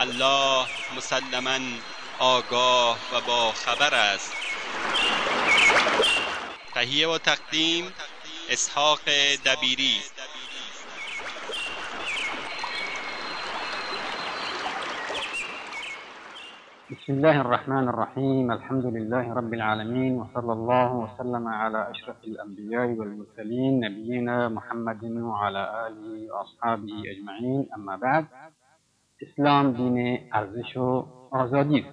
الله مسلما آگاه و با خبر است. تهیه و تقدیم اسحاق دبیری. بسم الله الرحمن الرحيم. الحمد لله رب العالمين وصلى الله وسلم على أشرف الأنبياء والمرسلين نبينا محمد وعلى آله وأصحابه أجمعين. أما بعد اسلام دین ارزش و آزادی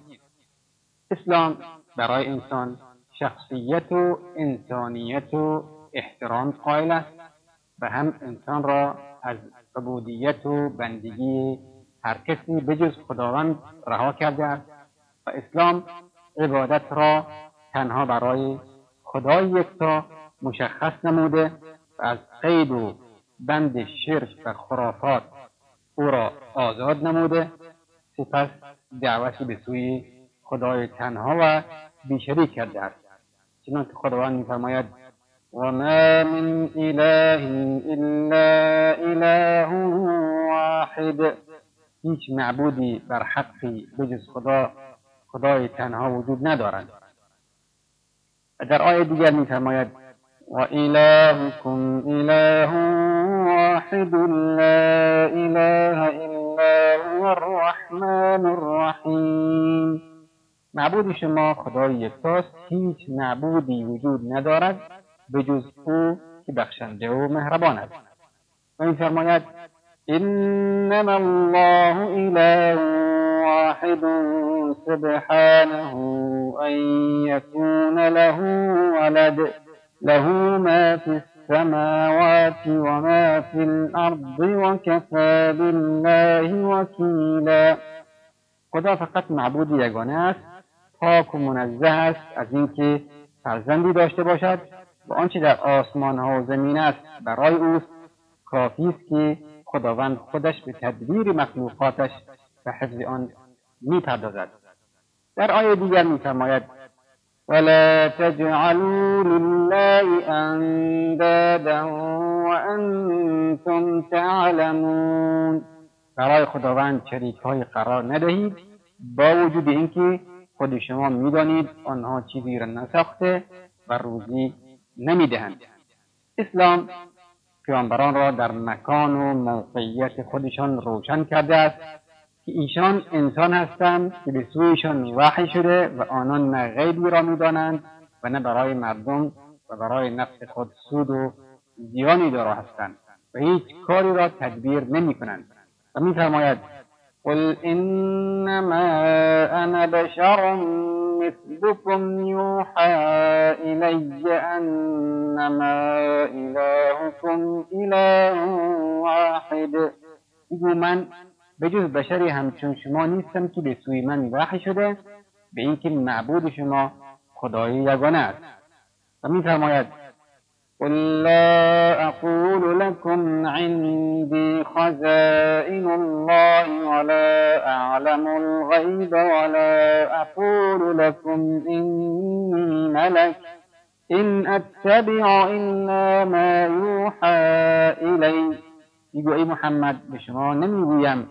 اسلام برای انسان شخصیت و انسانیت و احترام قائل است و هم انسان را از عبودیت و بندگی هر کسی بجز خداوند رها کرده است و اسلام عبادت را تنها برای خدای یکتا مشخص نموده و از قید و بند شرک و خرافات او را آزاد نموده. سپس دعوتی به سوی خدای تنها و بیشری کرده است. چنانکه خداوند میفرماید وما من اله الا اله واحد. هیچ معبودی بر حقی بجز خدا خدای تنها وجود ندارد. و در آیه دیگر میفرماید و الهکم إله واحد لا إله إلا هو الرحمن الرحیم معبود شما خدای یکتاست هیچ معبودی وجود ندارد به جز أو که بخشنده و مهربان است. و میفرماید انما الله اله واحد سبحانه أن يكون له ولد. له ما في السماوات وما في الأرض وكفى بالله وكیلا خدا فقط معبود یگانه است. پاک و منزه است از اینکه فرزندی داشته باشد و آنچه در آسمان ها و زمین است برای اوست. کافی است که خداوند خودش به تدبیر مخلوقاتش و حفظ آن می‌پردازد. در آیه دیگر میفرماید ولا تجعلوا لله اندادا وانتم تعلمون برای خداوند شریک های قرار ندهید با وجود اینکه خود شما می‌دانید آنها چیزی را نساخته و روزی نمی‌دهند. اسلام پیامبران را در مکان و موقعیت خودشان روشن کرده است. که ایشان انسان هستند که به سویشان وحی شده و آنان نه غیبی را می‌دانند و نه برای مردم و برای نفس خود سود و زیانی دارا هستند و هیچ کاری را تدبیر نمی کنند و میفرماید قل انما انا بشر مثلكم يوحى الي انما الهكم اله واحد. بگو من به جز بشری همچون شما نیستم که به سوی من وحی شده به اینکه معبود شما خدای یگانه است. و میفرماید قل لا اقول لكم عندي خزائن الله ولا اعلم الغيب ولا اقول لكم اني ملك ان اتبع الا ما يوحى الي میگو ای محمد به شما نمی‌گویم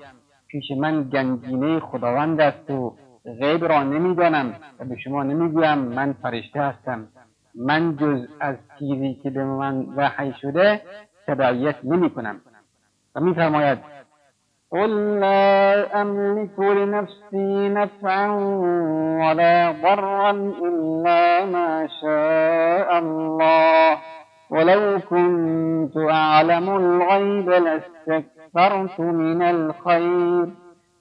پیش من گنجینه خداوند است و غیب را نمی‌دانم و به شما نمی‌گویم من فرشته هستم. من جز از چیزی که به من وحی شده تبعیت نمی کنم و میفرماید قل لا أملك لنفسي نفعا ولا ضرا إلا ما شاء الله. ولو كنت أعلم الغيب لاستكثرت من الخير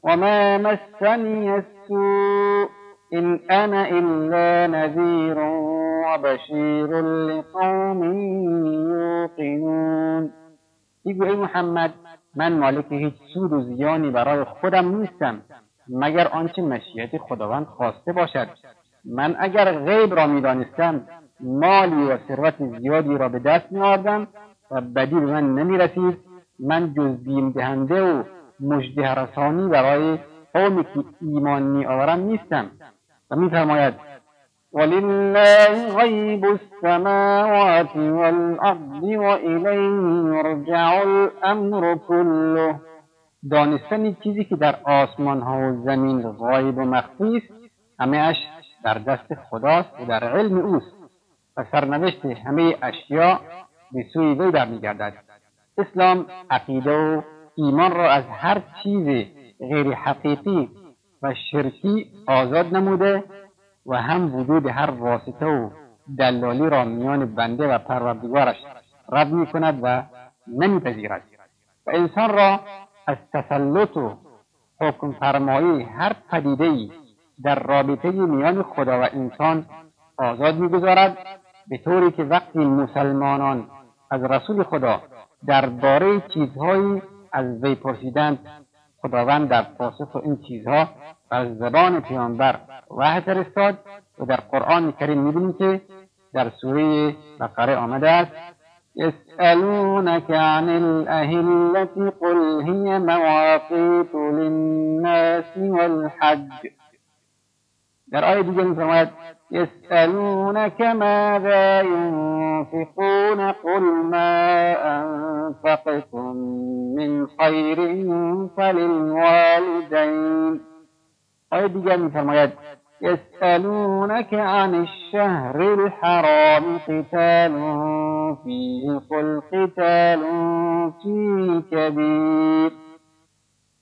وما مسني السوء إن أنا إلا نذير وبشير لقوم يوقنون. بگو ای محمد من مالک هیچ سود و زیانی برای خودم نیستم مگر آنچه مشیت خداوند خواسته باشد. من اگر غیب را می‌دانستم مالی و ثروت زیادی را به دست میآوردم و بدی به من نمی‌رسید. من جز بیم دهنده و مژده رسانی برای قومی که ایمان میآورم نیستم. و میفرماید ولله غیب السماوات والارض وإلیه یرجع الامر كله دانستن چیزی که در آسمان ها و زمین غایب و مخفی است همه اش در دست خداست و در علم اوست. و سرنوشت همه اشیا به سوی وی برمیگردد. اسلام عقیده و ایمان را از هر چیز غیر حقیقی و شرکی آزاد نموده و هم وجود هر واسطه و دلالی را میان بنده و پروردگارش رد می کند و نمیپذیرد. و انسان را از تسلط و حکم فرمایی هر پدیده در رابطه میان خدا و انسان آزاد می‌گذارد به طوری که وقتی مسلمانان از رسول خدا درباره چیزهایی از وی پرسیدند خداوند در پاسخ این چیزها از زبان پیامبر وحی فرستاد و در قرآن کریم می‌بینیم که در سوره بقره آمده است يسألونك عن الأهلة قل هي مواقيت للناس والحج. در آیه دیگه میفرماید يسألونك ماذا ينفقون؟ قل ما أنفقتم من خير فللوالدين. آیه دیگر میفرماید يسألونك عن الشهر الحرام قتال فيه قل قتال فيه كبير.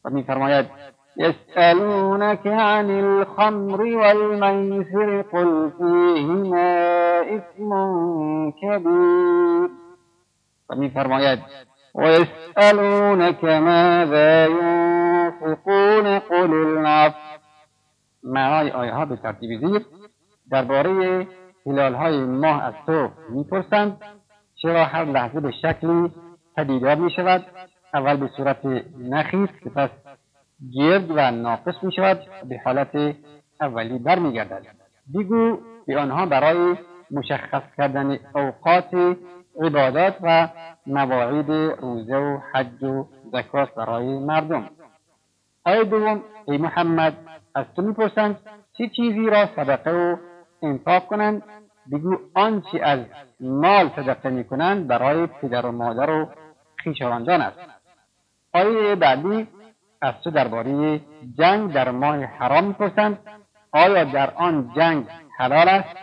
و میفرماید يسألونك عن الخمر والميسر قل فيهما إثم كبير. ومن ويسألونك ماذا ينفقون قل العفو. معنای آیه ها به ترتیب هلال های ماه از تو می‌پرسند. چرا هر لحظه به شکلی پدیدار می شود اول به صورت نخیز سپس گرد و ناقص می شود به حالت اولی برمیگردد بگو به آنها برای مشخص کردن اوقات عبادات و مواعید روزه و حج و زکات برای مردم. آیه دوم ای محمد از تو می‌پرسند چه چیزی را صدقه و انفاق کنند؟ بگو آنچه از مال صدقه می‌کنند برای پدر و مادر و خویشاوندان است. آیه بعدی از تو درباره جنگ در ماه حرام می‌پرسند آیا در آن جنگ حلال است؟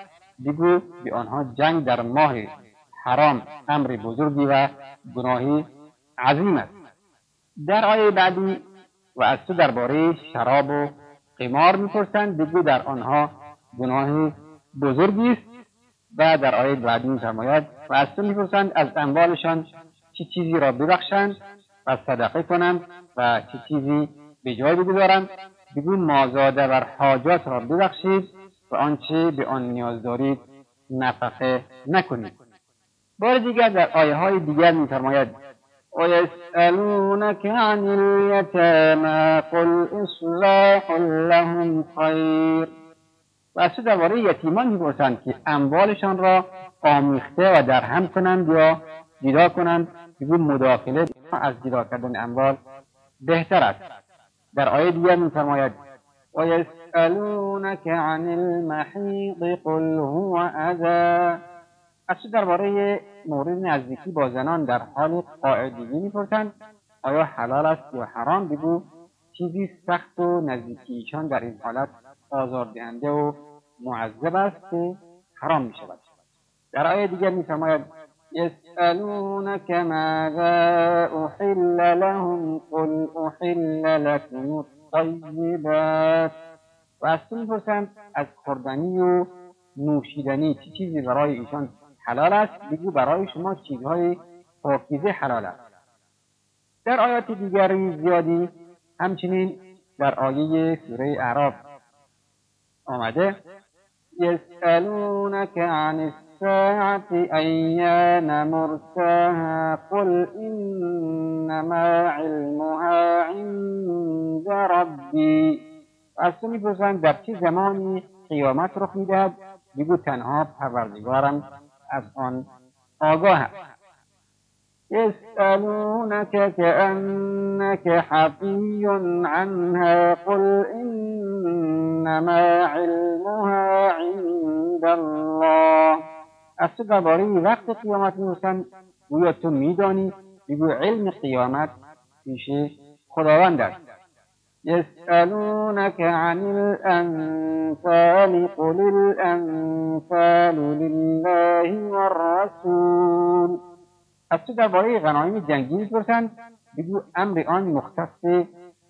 بگو به آنها جنگ در ماه حرام امر بزرگی و گناهی عظیم است. در آیه بعدی و از تو درباره شراب و قمار می‌پرسند؟ بگو در آنها گناهی بزرگی است. و در آیه بعدی میفرماید و از تو می‌پرسند؟ از اموالشان چه چیزی را ببخشند؟ و صدقه کنند و چه چیزی به جای بگذارند بگو مازاده بر حاجات را ببخشید و آنچه به آن نیاز دارید نفقه نکنید. بار دیگر در آیه های دیگر میفرماید ويسألونك عن اليتامى قل إصلاح لهم خیر. و از درباره یتیمان می‌پرسند که اموالشان را آمیخته و درهم کنند یا جدا کنند؟ بگو مداخله از جدا کردن اموال بهتر است. در آیه دیگر میفرماید ویسألونك عن المحیض قل هو اذى از درباره مورد نزدیکی با زنان در حال قاعدگی می‌پرسند؟ آیا حلال است یا حرام؟ بگو. چیزی سخت و نزدیکیشان در این حالت آزاردهنده و معذب است که حرام می شود در آیه دیگر میفرماید يسألونك ماذا أحل لهم قل أحل لكم الطيبات و از تو می‌پرسند از و نوشیدنی چیزی برای ایشان حلال است؟ بگو برای شما چیزهای پاکیزه حلال است. در آیات دیگری زیادی همچنین در آیه سوره اعراف آمده یسألونك عن الساعة أيان مرساها قل إنما علمها عند ربي. تو میپرسند در چه زمانی قیامت رخ میدهد؟ بگو تنها پروردگارم از آن آگاه است يسألونك كأنك حفي عنها قل إنما علمها عند الله. از تو درباره وقت قیامت می‌پرسند گویا تو میدانی بگو علم قیامت پیش خداوند است. يسألونك عن الأنفال قل الأنفال لله والرسول. از تو درباره غنایم جنگی می‌پرسند بگو امر آن مختص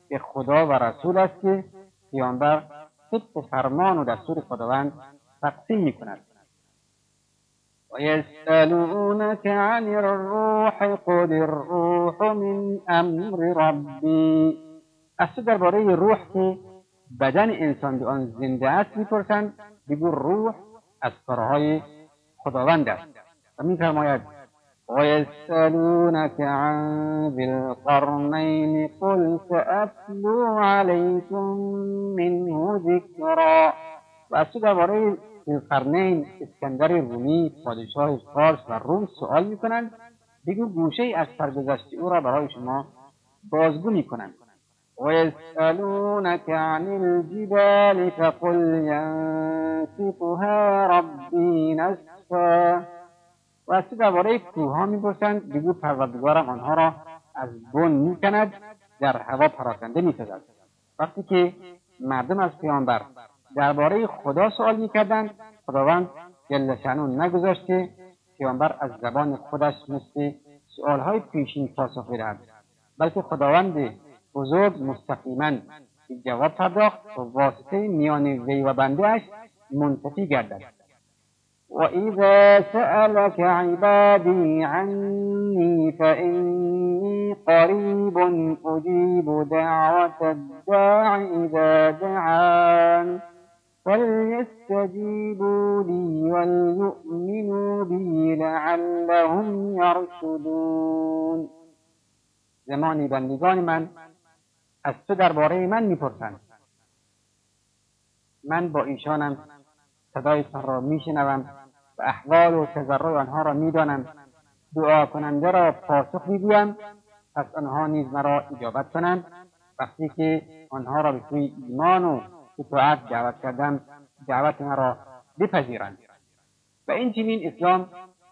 به خدا و رسول است که پیامبر طبق فرمان و دستور خداوند تقسیم می‌کند. ويسألونك عن الروح قل الروح من أمر ربي. از تو درباره روح بدن انسان به آن زنده است روح از کارهای خداوند است. و میفرماید ويسألونك عن ذي القرنين قل سأتلو عليكم منه ذكرا. و از ذیالقرنین اسکندر رومی پادشاه فارس و روم سؤال می‌کنند. بگو گوشه از سرگذشت او را برای شما بازگو می‌کنند. ويسألونك عن الجبال فقل ينسفها ربي نسفا و از تو درباره کوهها می‌پرسند. بگو پروردگارم آنها را از بن می‌کند در هوا پراکنده می‌سازد. وقتی که مردم از پیامبر درباره خدا سوال می‌کردند خداوند جل شانو نگذاشت که پیامبر از زبان خودش مثل سؤالهای پیشین پاسخ بدهد. بلکه خداوند بزرگ مستقیما جواب پرداخت و واسطه میان وی و بندهاش منتفی گردد. وإذا سألك عبادي عني فإني قريب أجيب دعوة الداع إذا دعان. فليستجيبوا لي وليؤمنوا بي لعلهم يرشدون زمانی بندگان من از تو درباره من می‌پرسند. من با ایشانم صدایتان را میشنوم و احوال و تضرع آنها را می‌دانم. دعا کننده را پاسخ می‌گویم پس آنها نیز مرا اجابت کنند. وقتی که آنها را به سوی ایمان و اطاعت دعوت کردم دعوت مرا بپذیرند. و این چنین اسلام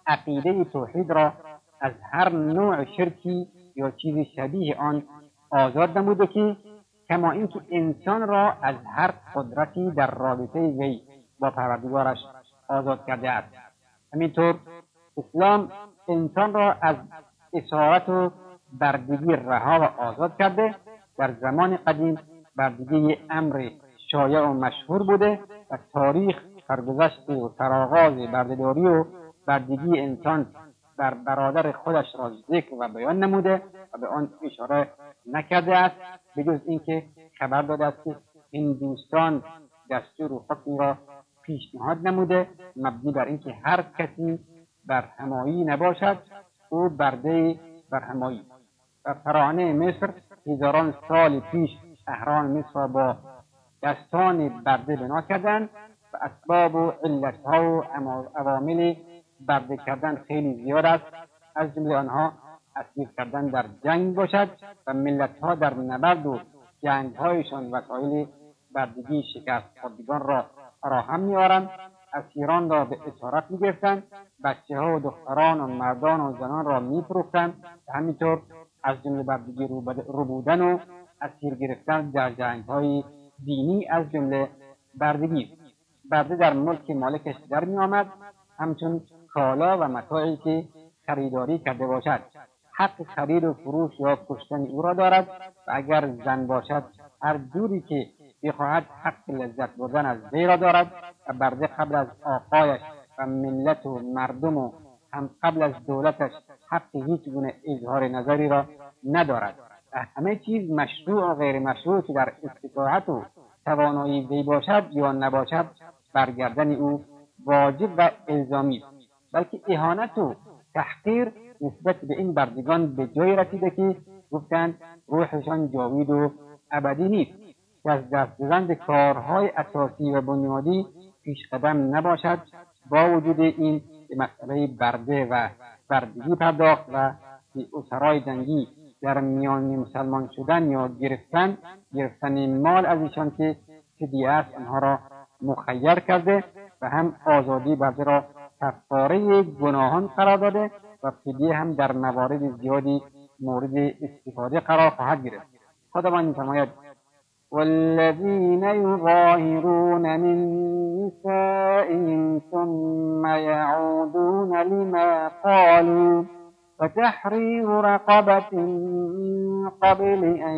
عقیده توحید را از هر نوع شرکی یا چیز شبیه آن آزاد نموده که کما اینکه انسان را از هر قدرتی در رابطه وی با پروردگارش آزاد کرده است. همینطور اسلام انسان را از اسارت و بردگی رها و آزاد کرده. در زمان قدیم بردگی امر شایع و مشهور بوده و تاریخ سرگذشت و سرآغاز بردهداری و بردگی انسان بر برادر خودش را ذکر و بیان نموده و به آن اشاره نکرده است بجز اینکه خبر داده است که هندوستان دستور و حکمی را پیشنهاد نموده مبنی بر اینکه هر کسی بر همایی نباشد او برده بر همایی. و فرانه مصر هزاران سال پیش اهران مصر با دستان برده بنا کردند و اسباب و علتها و عوامل برده کردن خیلی زیاد است. از جمله آنها اسیر کردن در جنگ باشد و ملتها در نبرد و جنگهایشان وسایل بردگی شکست خوردگان را فراهم میآورند. اسیران را به اسارت می‌گرفتند. بچه ها و دختران و مردان و زنان را میفروختند. و همینطور از جمله بردگی رو بودن و اسیر گرفتن در جنگ های دینی از جمله بردگی برده در ملک مالکش در می آمد همچون کالا و متاعی که خریداری کرده باشد. حق خرید و فروش یا کشتن او را دارد و اگر زن باشد هر جوری که بخواهد حق لذت بردن از وی را دارد و برده قبل از آقایش و ملت و مردم و هم قبل از دولتش حق هیچ گونه اظهار نظری را ندارد. همه چیز مشروع و غیر مشروع که در استطاعت و توانایی وی باشد یا نباشد برگردن او واجب و الزامی بلکه اهانت و تحقیر نسبت به این بردگان به جای رسیده که گفتند روحشان جاوید و ابدی نیست. که از دست زدن کارهای اساسی و بنیادی پیش قدم نباشد با وجود این به مسئله برده و بردگی پرداخت و به اسرای جنگی در میان مسلمان شدن یا گرفتن گرفتن مال از ایشان که فدیه است آنها را مخیر کرده و هم آزادی برده را کفاره گناهان قرار داده و فدیه هم در موارد زیادی مورد استفاده قرار خواهد گرفت. خداوند میفرماید والذين يظاهرون من نسائهم ثم يعودون لما قالوا وتحرير رقبة قبل أن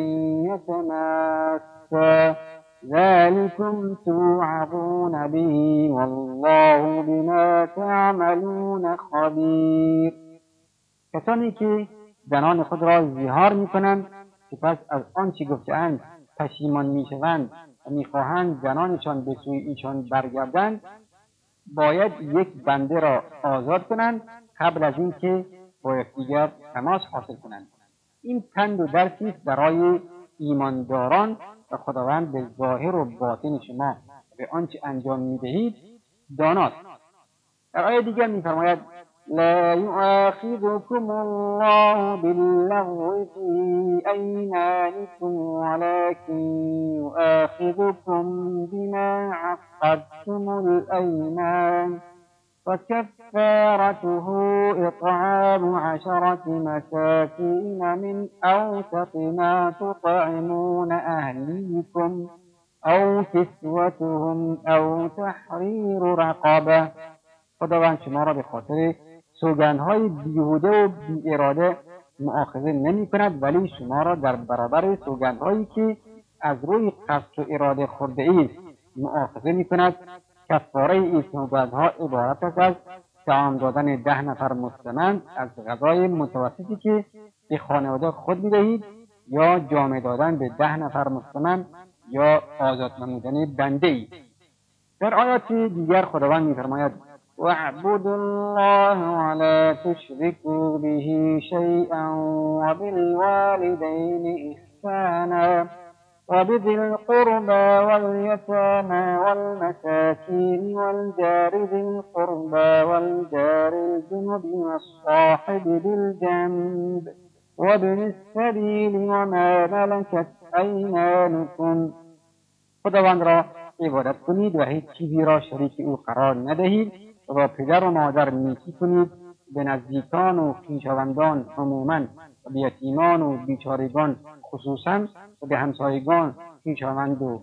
يتماسا. ذلكم توعظون به والله بما تعملون خبیر کسانی که زنان خود را زیهار می‌کنند که پس از آنچه گفتهاند پشیمان می‌شوند و می‌خواهند زنانشان به سوی ایشان برگردند باید یک بنده را آزاد کنند قبل از اینکه با یکدیگر تماس حاصل کنند. این پند و درسی برای ایمانداران و خداوند به ظاهر و باطن شما به آنچه انجام می‌دهید داناست. در آیه دیگر میفرماید لا يؤاخذكم الله باللغو في أيمانكم ولكن يؤاخذكم بما عقدتم الأيمان وكفارته إطعام عشرة مساكين من أوسط ما تطعمون أهليكم أو كسوتهم أو تحرير رقبة. خداوند شما را به خاطر سوگندهای بیهوده و بی اراده معاخذه نمی کند ولی شما را در برابر سوگندهایی که از روی قصد و اراده خورده اید معاخذه می کند. کفاره این سوگندها عبارت است از تعام دادن ده نفر مستمند از غذای متوسطی که به خانواده خود می‌دهید یا جامعه دادن به ده نفر مستمند یا آزاد نمودن بنده ای. در آیات دیگر خداوند میفرماید واعبدوا الله ولا تشركوا به شيئا وبالوالدين إحسانا وبذي القربى واليتامى والمساكين والجار ذي القربى والجار الجنب والصاحب بالجنب. وابن السبيل وما ملكت أيمانكم. خداوند را عبادت کنید و هیچ چیزی را شریک أو قرار ندهید و با پدر و مادر نیکی کنید. به نزدیکان و خویشاوندان عموما یتیمان و بیچارگان خصوصا و به همسایگان خویشاوند و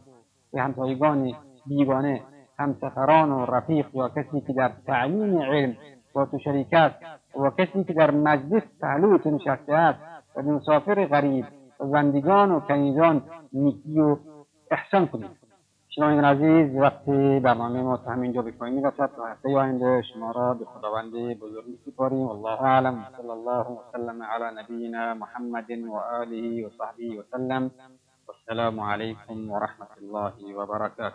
به همسایگان بیگانه همسفران و رفیق یا کسی که در تعلیم علم با تو شریک است و کسی که در مجلس پهلوی تو نشسته است و مسافر غریب و زندگان و کنیزان نیکی و احسان کنید. شنوندگان عزیز وقتی برنامه ما تا همینجا به پایان می‌رسد تا هفته آینده شما را به خداوند بزرگ میسپاریم والله اعلم. صلی الله وسلم علی نبینا محمد و آله و صحبه وسلم والسلام علیکم ورحمة الله وبركاته